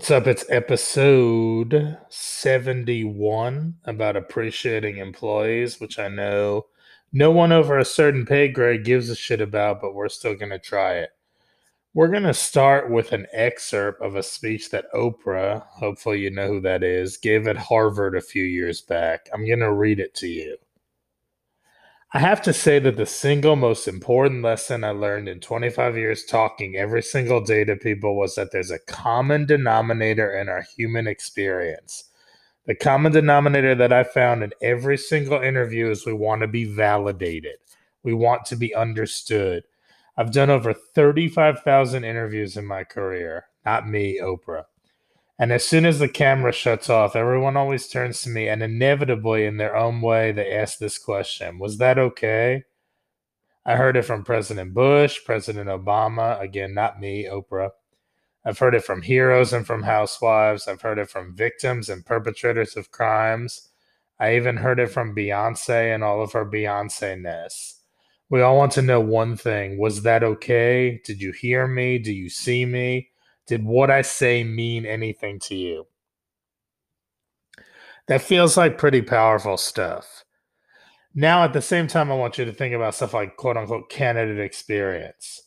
What's up? It's episode 71 about appreciating employees, which I know no one over a certain pay grade gives a shit about, but we're still going to try it. We're going to start with an excerpt of a speech that Oprah, hopefully you know who that is, gave at Harvard a few years back. I'm going to read it to you. I have to say that the single most important lesson I learned in 25 years talking every single day to people was that there's a common denominator in our human experience. The common denominator that I found in every single interview is we want to be validated, we want to be understood. I've done over 35,000 interviews in my career. Not me, Oprah. And as soon as the camera shuts off, everyone always turns to me and inevitably, in their own way, they ask this question Was that okay? I heard it from President Bush, President Obama, again, not me, Oprah. I've heard it from heroes and from housewives. I've heard it from victims and perpetrators of crimes. I even heard it from Beyonce and all of her Beyonce ness. We all want to know one thing Was that okay? Did you hear me? Do you see me? Did what I say mean anything to you? That feels like pretty powerful stuff. Now, at the same time, I want you to think about stuff like quote unquote candidate experience.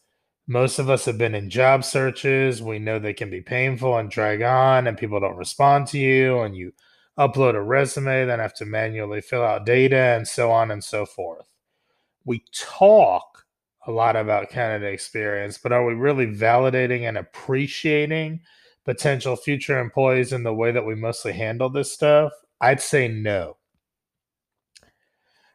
Most of us have been in job searches. We know they can be painful and drag on, and people don't respond to you, and you upload a resume, then have to manually fill out data, and so on and so forth. We talk a lot about candidate experience, but are we really validating and appreciating potential future employees in the way that we mostly handle this stuff? I'd say no.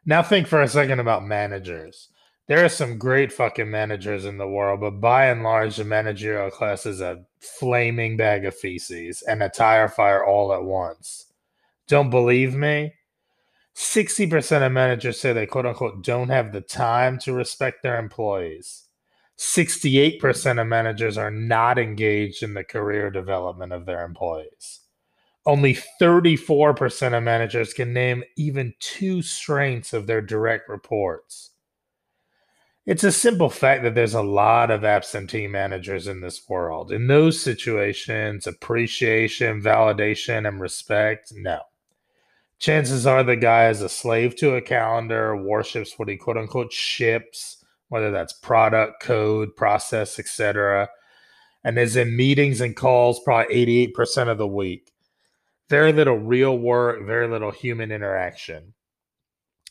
Now, think for a second about managers. There are some great fucking managers in the world, but by and large, the managerial class is a flaming bag of feces and a tire fire all at once. Don't believe me? 60% of managers say they quote unquote don't have the time to respect their employees. 68% of managers are not engaged in the career development of their employees. Only 34% of managers can name even two strengths of their direct reports. It's a simple fact that there's a lot of absentee managers in this world. In those situations, appreciation, validation, and respect, no chances are the guy is a slave to a calendar, worships what he quote unquote ships, whether that's product, code, process, etc., and is in meetings and calls probably 88% of the week. Very little real work, very little human interaction.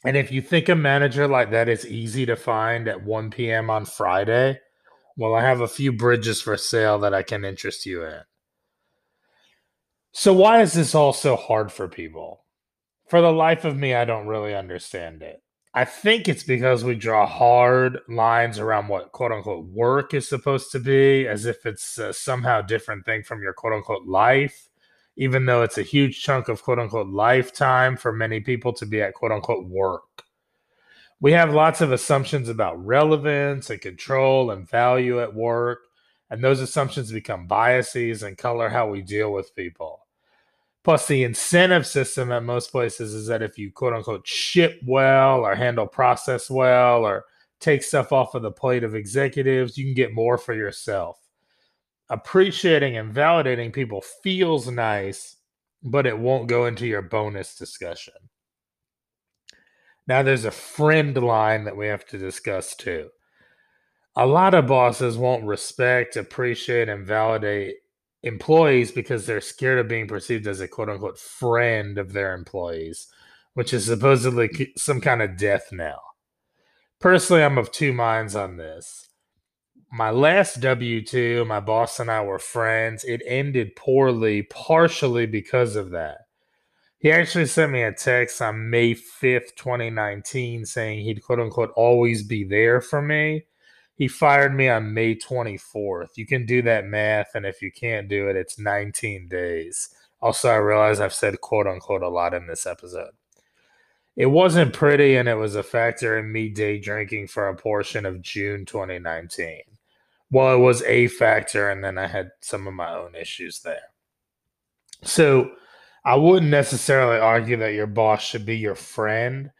And if you think a manager like that is easy to find at 1 p.m. on Friday, well, I have a few bridges for sale that I can interest you in. So, why is this all so hard for people? For the life of me, I don't really understand it. I think it's because we draw hard lines around what quote unquote work is supposed to be, as if it's a somehow different thing from your quote unquote life, even though it's a huge chunk of quote unquote lifetime for many people to be at quote unquote work. We have lots of assumptions about relevance and control and value at work, and those assumptions become biases and color how we deal with people. Plus, the incentive system at most places is that if you quote unquote ship well or handle process well or take stuff off of the plate of executives, you can get more for yourself. Appreciating and validating people feels nice, but it won't go into your bonus discussion. Now, there's a friend line that we have to discuss too. A lot of bosses won't respect, appreciate, and validate employees because they're scared of being perceived as a quote unquote friend of their employees, which is supposedly some kind of death knell. Personally, I'm of two minds on this. My last W 2, my boss and I were friends. It ended poorly, partially because of that. He actually sent me a text on May 5th, 2019, saying he'd quote unquote always be there for me he fired me on May 24th. You can do that math, and if you can't do it, it's 19 days. Also, I realize I've said quote unquote a lot in this episode. It wasn't pretty, and it was a factor in me day drinking for a portion of June 2019. Well, it was a factor, and then I had some of my own issues there. So, I wouldn't necessarily argue that your boss should be your friend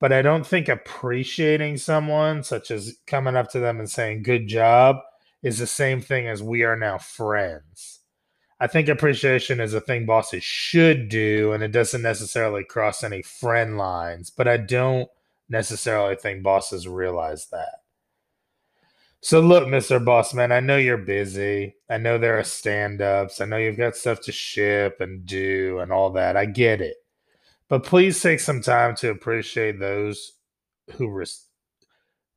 but I don't think appreciating someone, such as coming up to them and saying, good job, is the same thing as we are now friends. I think appreciation is a thing bosses should do, and it doesn't necessarily cross any friend lines, but I don't necessarily think bosses realize that. So, look, Mr. Bossman, I know you're busy. I know there are stand ups. I know you've got stuff to ship and do and all that. I get it. But please take some time to appreciate those who, res-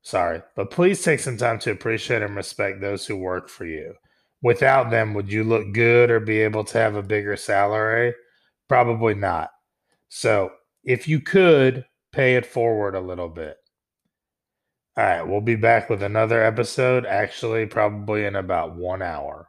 sorry, but please take some time to appreciate and respect those who work for you. Without them, would you look good or be able to have a bigger salary? Probably not. So, if you could, pay it forward a little bit. All right, we'll be back with another episode, actually, probably in about one hour.